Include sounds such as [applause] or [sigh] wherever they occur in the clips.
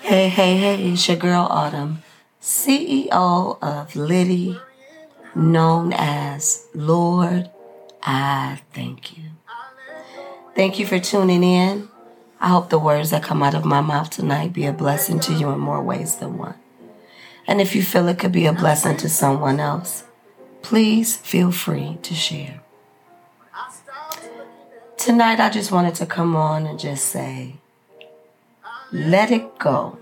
Hey, hey, hey, it's your girl Autumn, CEO of Liddy, known as Lord, I thank you. Thank you for tuning in. I hope the words that come out of my mouth tonight be a blessing to you in more ways than one. And if you feel it could be a blessing to someone else, please feel free to share. Tonight, I just wanted to come on and just say, let it go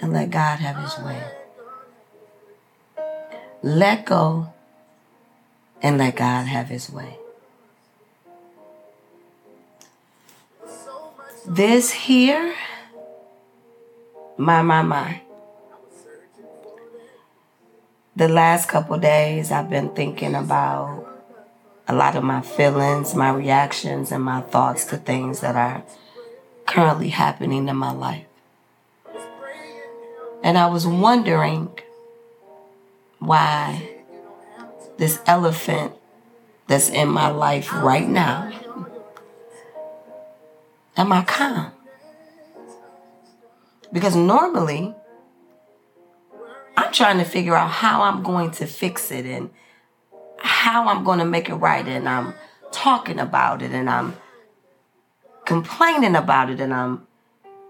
and let God have his way. Let go and let God have his way. This here, my, my, my. The last couple days, I've been thinking about a lot of my feelings, my reactions, and my thoughts to things that are currently happening in my life. And I was wondering why this elephant that's in my life right now, am I calm? Because normally, I'm trying to figure out how I'm going to fix it and how I'm going to make it right. And I'm talking about it and I'm complaining about it and I'm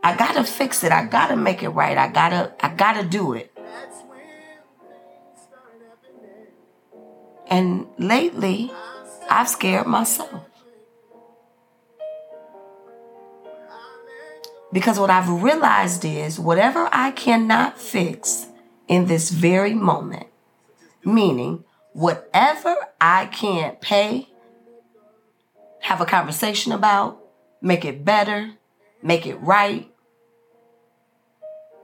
I got to fix it. I got to make it right. I got to I got to do it. And lately, I've scared myself. Because what I've realized is whatever I cannot fix in this very moment, meaning whatever I can't pay, have a conversation about, make it better, make it right,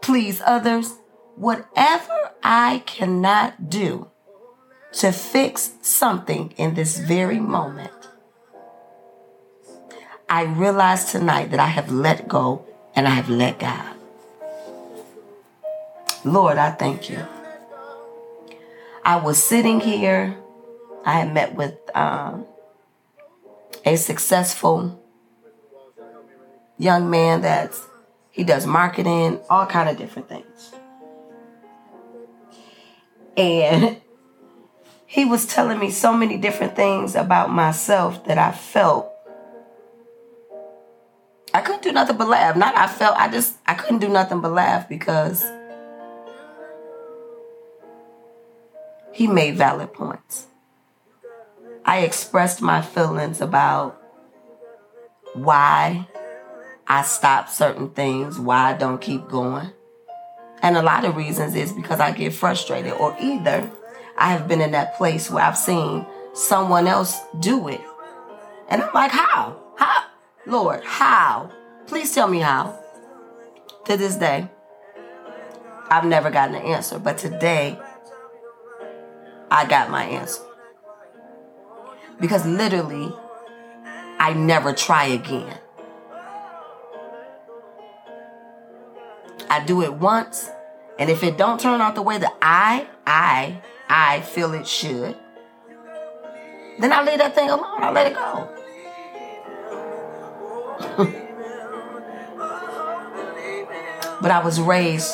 please others, whatever I cannot do to fix something in this very moment, I realize tonight that I have let go and I have let God. Lord, I thank you. I was sitting here. I had met with um, a successful young man that's he does marketing, all kind of different things. And [laughs] he was telling me so many different things about myself that I felt I couldn't do nothing but laugh. Not I felt I just I couldn't do nothing but laugh because he made valid points. I expressed my feelings about why I stop certain things, why I don't keep going. And a lot of reasons is because I get frustrated, or either I have been in that place where I've seen someone else do it. And I'm like, how? How? Lord, how? Please tell me how. To this day, I've never gotten an answer, but today, I got my answer. Because literally, I never try again. I do it once, and if it don't turn out the way that I, I, I feel it should, then I leave that thing alone. I let it go. [laughs] but I was raised,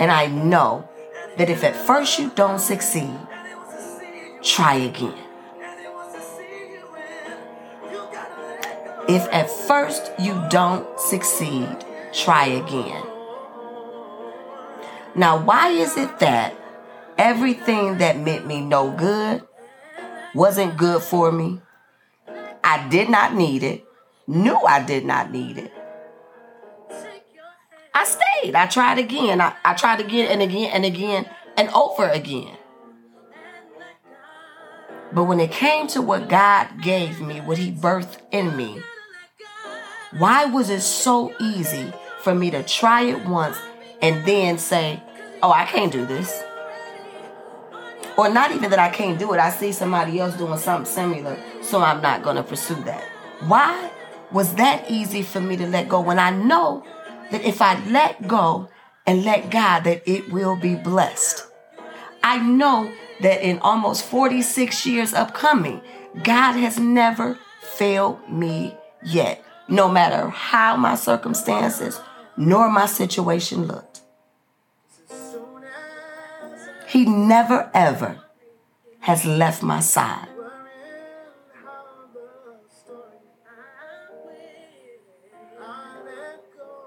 and I know that if at first you don't succeed, try again. If at first you don't succeed, try again. Now, why is it that everything that meant me no good wasn't good for me? I did not need it, knew I did not need it. I stayed. I tried again. I, I tried again and again and again and over again. But when it came to what God gave me, what He birthed in me, why was it so easy for me to try it once and then say, oh, I can't do this? Or not even that I can't do it. I see somebody else doing something similar, so I'm not going to pursue that. Why was that easy for me to let go when I know that if I let go and let God, that it will be blessed? I know that in almost 46 years upcoming, God has never failed me yet. no matter how my circumstances nor my situation looked. He never ever has left my side.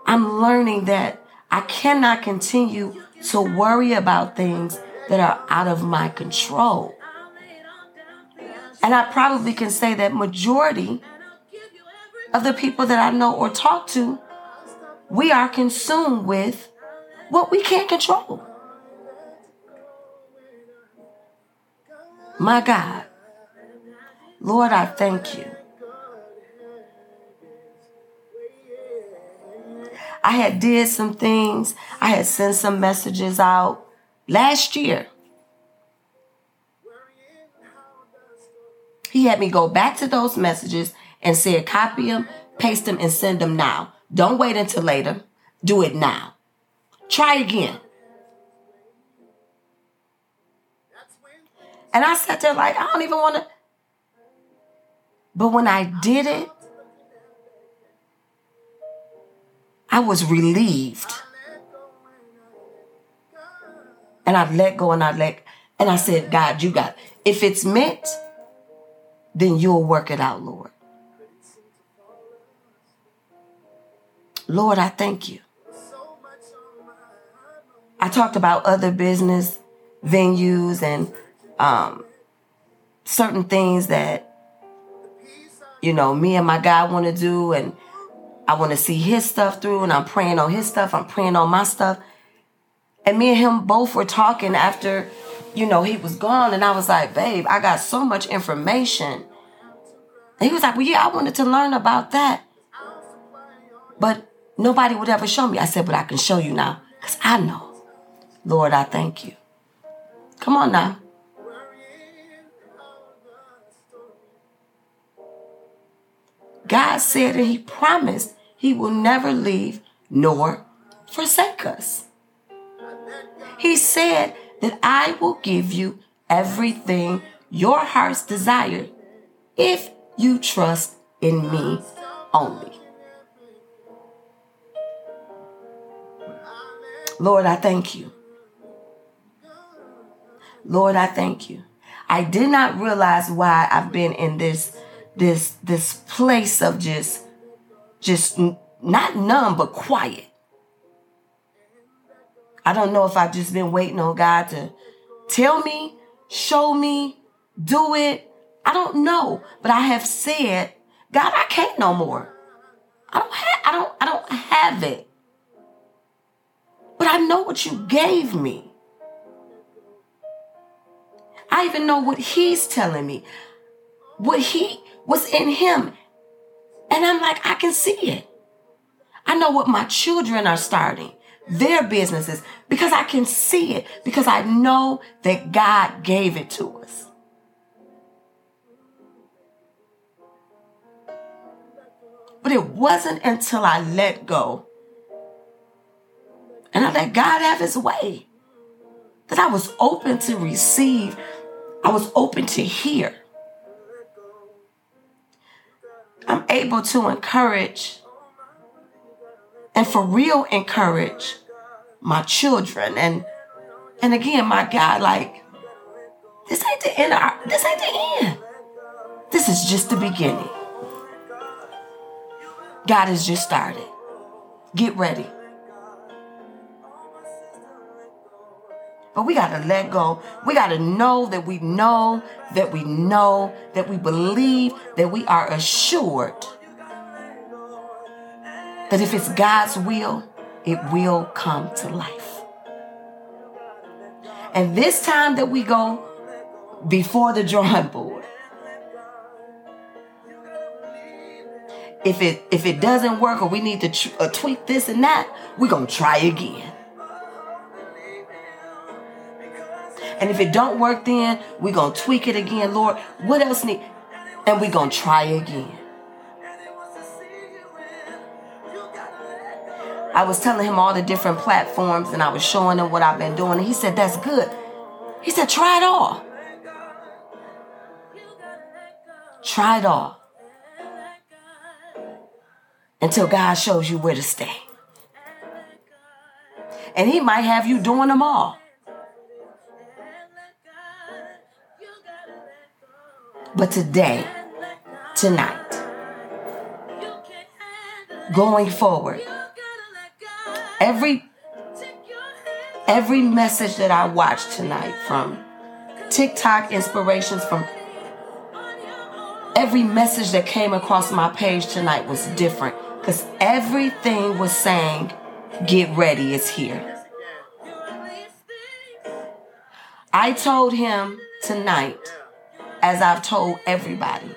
I'm learning that I cannot continue to worry about things that are out of my control. And I probably can say that majority of the people that I know or talk to, we are consumed with what we can't control. My God, Lord, I thank you. I had did some things. I had sent some messages out last year. He had me go back to those messages and said, copy them, paste them, and send them now. Don't wait until later. Do it now. Try again. And I sat there like, I don't even want to. But when I did it, I was relieved. And I let go and I let, and I said, God, you got, if it's meant, then you'll work it out, Lord. Lord, I thank you. I talked about other business venues and um, certain things that, you know, me and my guy want to do. And I want to see his stuff through and I'm praying on his stuff. I'm praying on my stuff. And me and him both were talking after, you know, he was gone. And I was like, babe, I got so much information. And he was like, well, yeah, I wanted to learn about that. But nobody would ever show me. I said, but I can show you now because I know. Lord, I thank you. Come on now. God said and He promised He will never leave nor forsake us. He said that I will give you everything your heart's desire if you trust in me only. Lord, I thank you. Lord, I thank you. I did not realize why I've been in this this this place of just just not numb but quiet. I don't know if I've just been waiting on God to tell me, show me, do it. I don't know, but I have said, God, I can't no more. I don't have I don't I don't have it. But I know what you gave me. I even know what he's telling me. What he was in him. And I'm like, I can see it. I know what my children are starting, their businesses, because I can see it, because I know that God gave it to us. But it wasn't until I let go and I let God have his way that I was open to receive, I was open to hear. I'm able to encourage and for real encourage my children. And and again my God like this ain't the end of, this ain't the end. This is just the beginning. God has just started. Get ready But we got to let go. We got to know that we know that we know that we believe that we are assured that if it's God's will, it will come to life. And this time that we go before the drawing board, if it if it doesn't work or we need to tr- uh, tweak this and that, we're gonna try again. And if it don't work then, we're going to tweak it again, Lord. What else need? And we're going to try again. I was telling him all the different platforms and I was showing him what I've been doing. And he said, That's good. He said, Try it all. Try it all. until God shows you where to stay. And He might have you doing them all. But today, tonight, going forward, every every message that I watched tonight from TikTok inspirations from every message that came across my page tonight was different because everything was saying, Get ready, it's here. I told him tonight, as I've told everybody,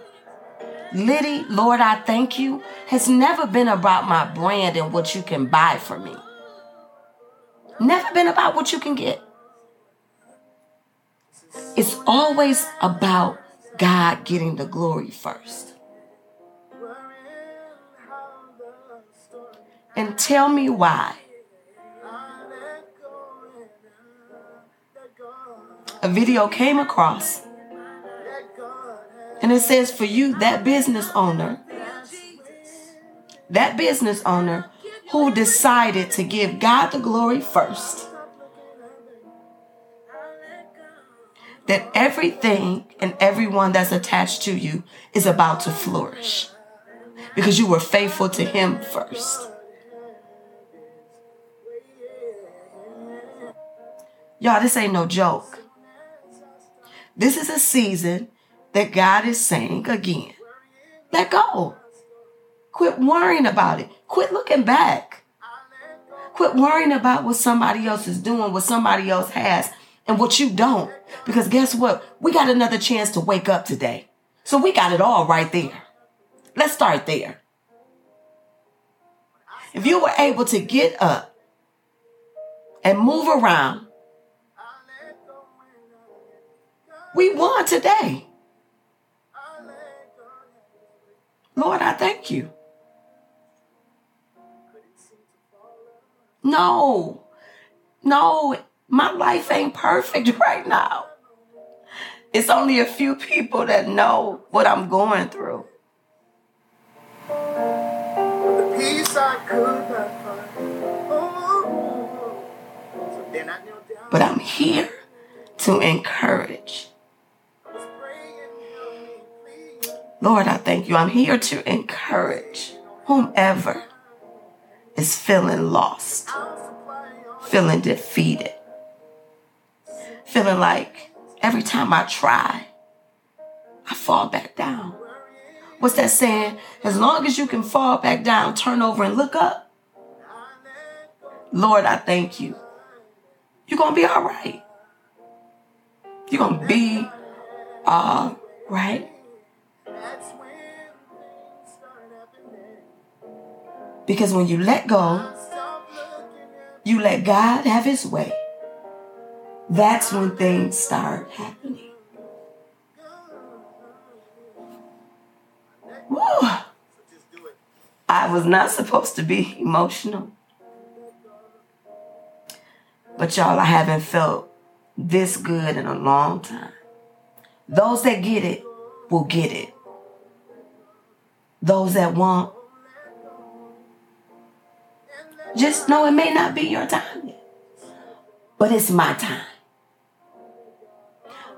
Liddy, Lord, I thank you, has never been about my brand and what you can buy for me. Never been about what you can get. It's always about God getting the glory first. And tell me why. A video came across and it says for you, that business owner, that business owner who decided to give God the glory first, that everything and everyone that's attached to you is about to flourish because you were faithful to Him first. Y'all, this ain't no joke. This is a season that God is saying again let go. Quit worrying about it. Quit looking back. Quit worrying about what somebody else is doing, what somebody else has, and what you don't. Because guess what? We got another chance to wake up today. So we got it all right there. Let's start there. If you were able to get up and move around, we won today. Lord, I thank you. No, no, my life ain't perfect [laughs] right now. It's only a few people that know what I'm going through. But I'm here to encourage. Lord, I thank you. I'm here to encourage whomever is feeling lost, feeling defeated, feeling like every time I try, I fall back down. What's that saying? As long as you can fall back down, turn over and look up. Lord, I thank you. You're going to be all right. You're going to be all right. Because when you let go, you let God have his way. That's when things start happening. Woo. I was not supposed to be emotional. But y'all, I haven't felt this good in a long time. Those that get it will get it. Those that won't, just know it may not be your time yet, but it's my time.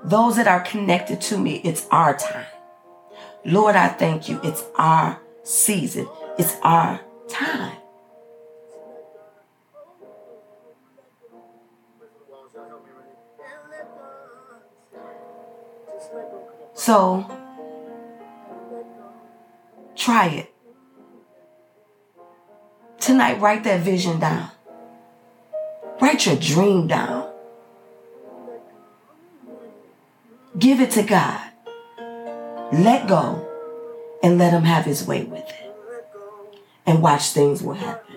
Those that are connected to me, it's our time. Lord, I thank you. It's our season, it's our time. So, try it. Tonight, write that vision down. Write your dream down. Give it to God. Let go and let Him have His way with it. And watch things will happen.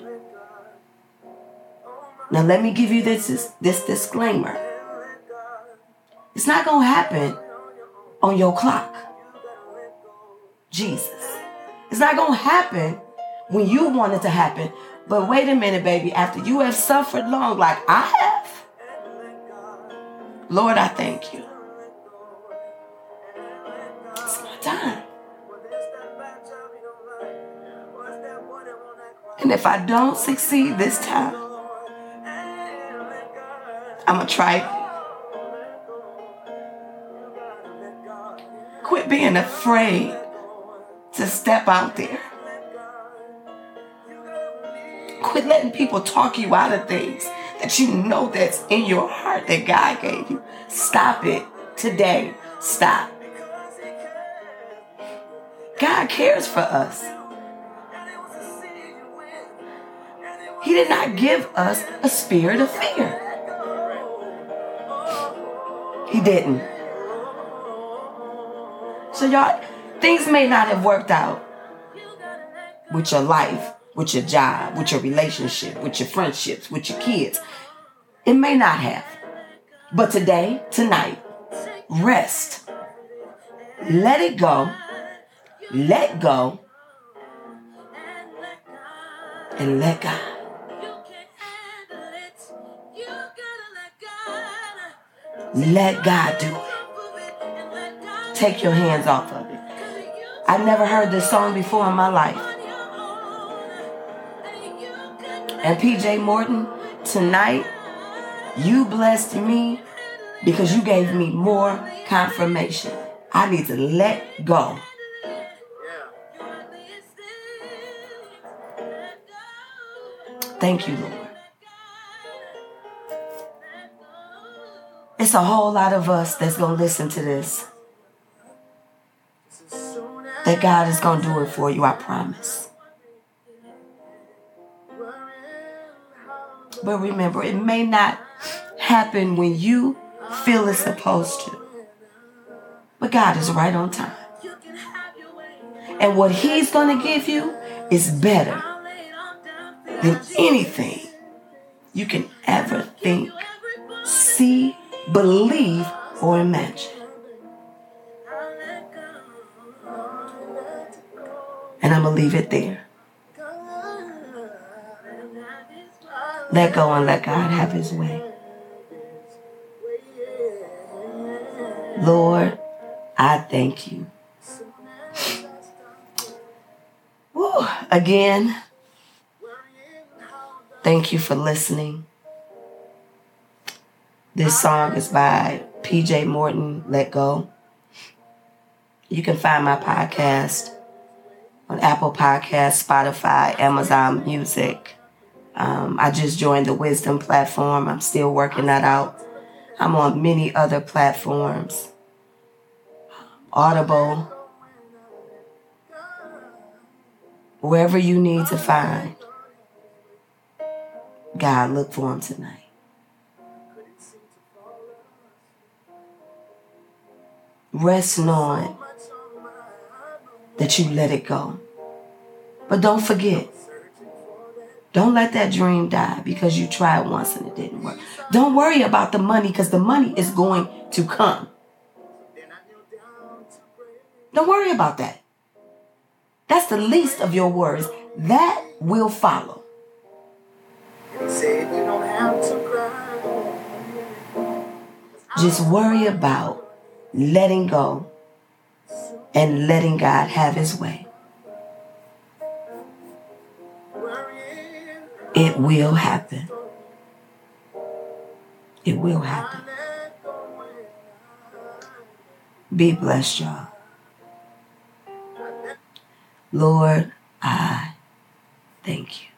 Now, let me give you this, this, disclaimer. It's not going to happen on your clock. Jesus. It's not going to happen when you want it to happen. But wait a minute, baby. After you have suffered long, like I have, Lord, I thank you. It's my time. And if I don't succeed this time, I'm going to try Quit being afraid to step out there. People talk you out of things that you know that's in your heart that God gave you. Stop it today. Stop. God cares for us. He did not give us a spirit of fear. He didn't. So, y'all, things may not have worked out with your life, with your job, with your relationship, with your friendships, with your kids. It may not have. But today, tonight, rest. Let it go let go and let God. Let God do it. Take your hands off of it. I've never heard this song before in my life. And PJ Morton, tonight, you blessed me because you gave me more confirmation. I need to let go. Thank you, Lord. It's a whole lot of us that's going to listen to this. That God is going to do it for you, I promise. But remember, it may not happen when you feel it's supposed to. But God is right on time. And what He's going to give you is better than anything you can ever think, see, believe, or imagine. And I'm going to leave it there. Let go and let God have his way. Lord, I thank you. Woo, again, Thank you for listening. This song is by PJ Morton, Let Go. You can find my podcast on Apple Podcasts, Spotify, Amazon Music. Um, I just joined the Wisdom platform. I'm still working that out. I'm on many other platforms Audible, wherever you need to find. God, look for him tonight. Rest knowing that you let it go. But don't forget. Don't let that dream die because you tried once and it didn't work. Don't worry about the money because the money is going to come. Don't worry about that. That's the least of your worries. That will follow. Just worry about letting go and letting God have his way. It will happen. It will happen. Be blessed, y'all. Lord, I thank you.